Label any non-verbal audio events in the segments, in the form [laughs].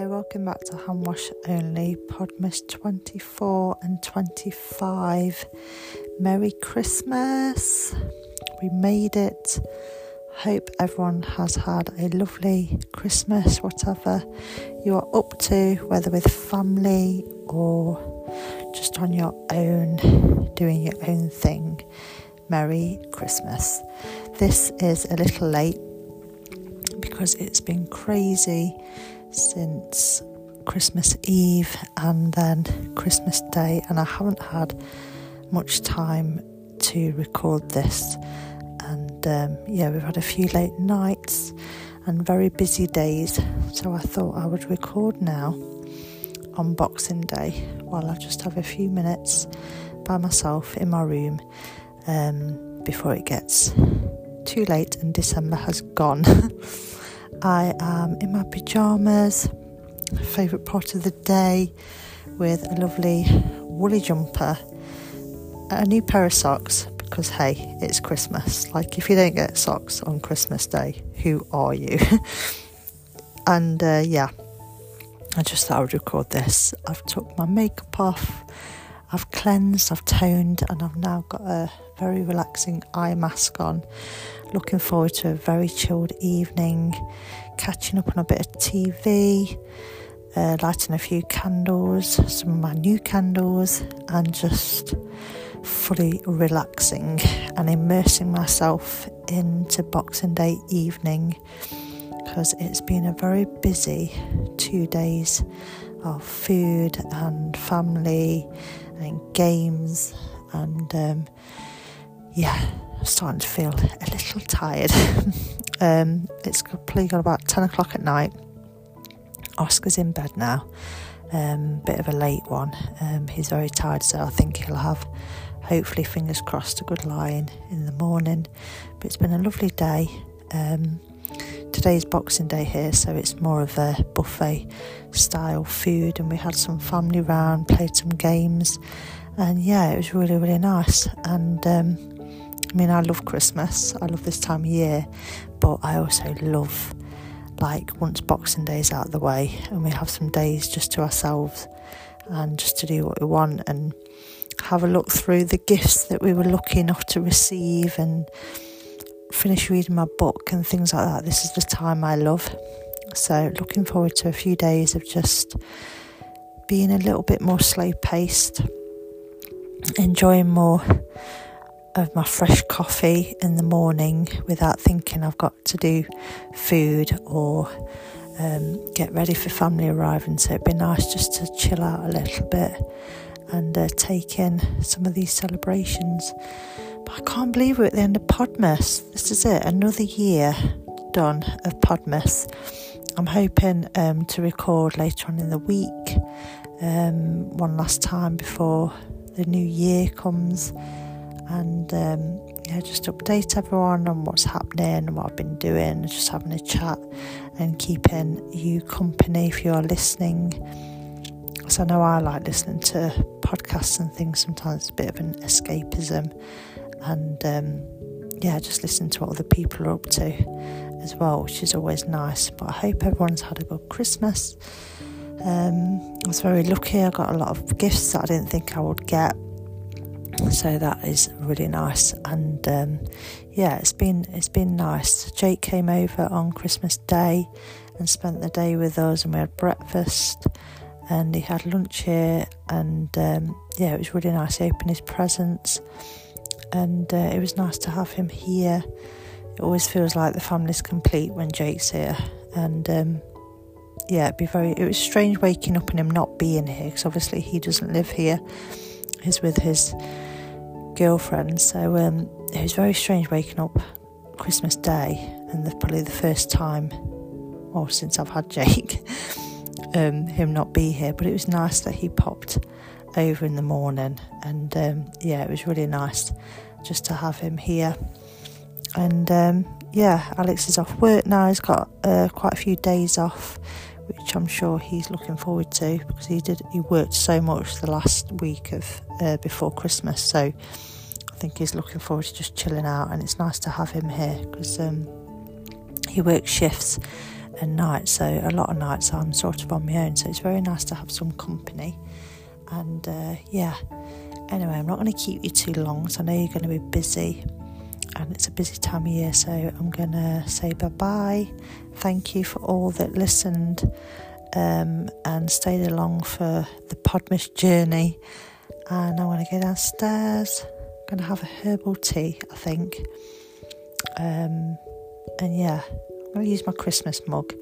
Hi, welcome back to Hand Wash Only, Podmas 24 and 25. Merry Christmas! We made it. Hope everyone has had a lovely Christmas, whatever you are up to, whether with family or just on your own, doing your own thing. Merry Christmas. This is a little late because it's been crazy since Christmas Eve and then Christmas Day, and I haven't had much time to record this. And um, yeah, we've had a few late nights and very busy days, so I thought I would record now on Boxing Day while I just have a few minutes by myself in my room um, before it gets too late and December has gone. [laughs] I am in my pyjamas, favourite part of the day, with a lovely woolly jumper, a new pair of socks because hey, it's Christmas. Like, if you don't get socks on Christmas Day, who are you? [laughs] and uh, yeah, I just thought I would record this. I've took my makeup off, I've cleansed, I've toned, and I've now got a very relaxing eye mask on. Looking forward to a very chilled evening, catching up on a bit of TV, uh, lighting a few candles, some of my new candles, and just fully relaxing and immersing myself into Boxing Day evening because it's been a very busy two days of food and family and games and um, yeah, starting to feel a little tired. [laughs] um, it's probably got about 10 o'clock at night. Oscar's in bed now. Um, bit of a late one. Um, he's very tired, so I think he'll have, hopefully, fingers crossed, a good lie in the morning. But it's been a lovely day. Um, today's Boxing Day here, so it's more of a buffet style food, and we had some family round, played some games, and yeah, it was really, really nice. And um, I mean, I love Christmas, I love this time of year, but I also love like once Boxing Day is out of the way and we have some days just to ourselves and just to do what we want and have a look through the gifts that we were lucky enough to receive and finish reading my book and things like that. This is the time I love. So, looking forward to a few days of just being a little bit more slow paced, enjoying more of my fresh coffee in the morning without thinking I've got to do food or um, get ready for family arriving. So it'd be nice just to chill out a little bit and uh, take in some of these celebrations. But I can't believe we're at the end of Podmas. This is it, another year done of Podmas. I'm hoping um, to record later on in the week, um, one last time before the new year comes and um, yeah, just update everyone on what's happening and what I've been doing, just having a chat and keeping you company if you are listening. So I know I like listening to podcasts and things. Sometimes it's a bit of an escapism, and um, yeah, just listen to what other people are up to as well, which is always nice. But I hope everyone's had a good Christmas. Um, I was very lucky. I got a lot of gifts that I didn't think I would get so that is really nice. And um, yeah it's been it's been nice. Jake came over on christmas day and spent the day with us and we had breakfast and he had lunch here and um, yeah it was really nice. He opened his presents and uh, it was nice to have him here. It always feels like the family's complete when jake's here and um, yeah it'd be very it was strange waking up and him not being here because obviously he doesn't live here he's with his girlfriend. So um, it was very strange waking up Christmas Day and the, probably the first time, or since I've had Jake, [laughs] um, him not be here. But it was nice that he popped over in the morning, and um, yeah, it was really nice just to have him here. And um, yeah, Alex is off work now. He's got uh, quite a few days off which I'm sure he's looking forward to because he did he worked so much the last week of uh, before Christmas. So I think he's looking forward to just chilling out, and it's nice to have him here because um, he works shifts and nights. So a lot of nights I'm sort of on my own. So it's very nice to have some company. And uh, yeah, anyway, I'm not going to keep you too long. So I know you're going to be busy and it's a busy time of year. So I'm going to say bye bye. Thank you for all that listened um, and stayed along for the Podmas journey. And I want to go downstairs. I'm going to have a herbal tea, I think. Um, and yeah, I'm going to use my Christmas mug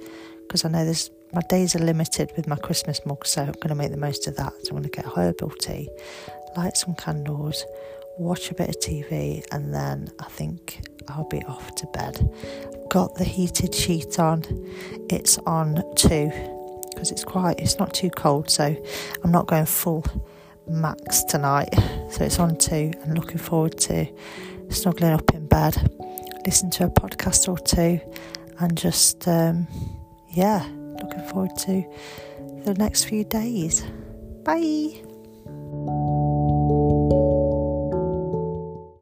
because I know there's my days are limited with my Christmas mug, so I'm going to make the most of that. So I'm going to get herbal tea, light some candles, watch a bit of TV, and then I think I'll be off to bed. I've got the heated sheet on, it's on two because it's quite, it's not too cold, so I'm not going full max tonight. So it's on two, and looking forward to snuggling up in bed, listen to a podcast or two, and just, um, yeah, looking forward to the next few days. Bye.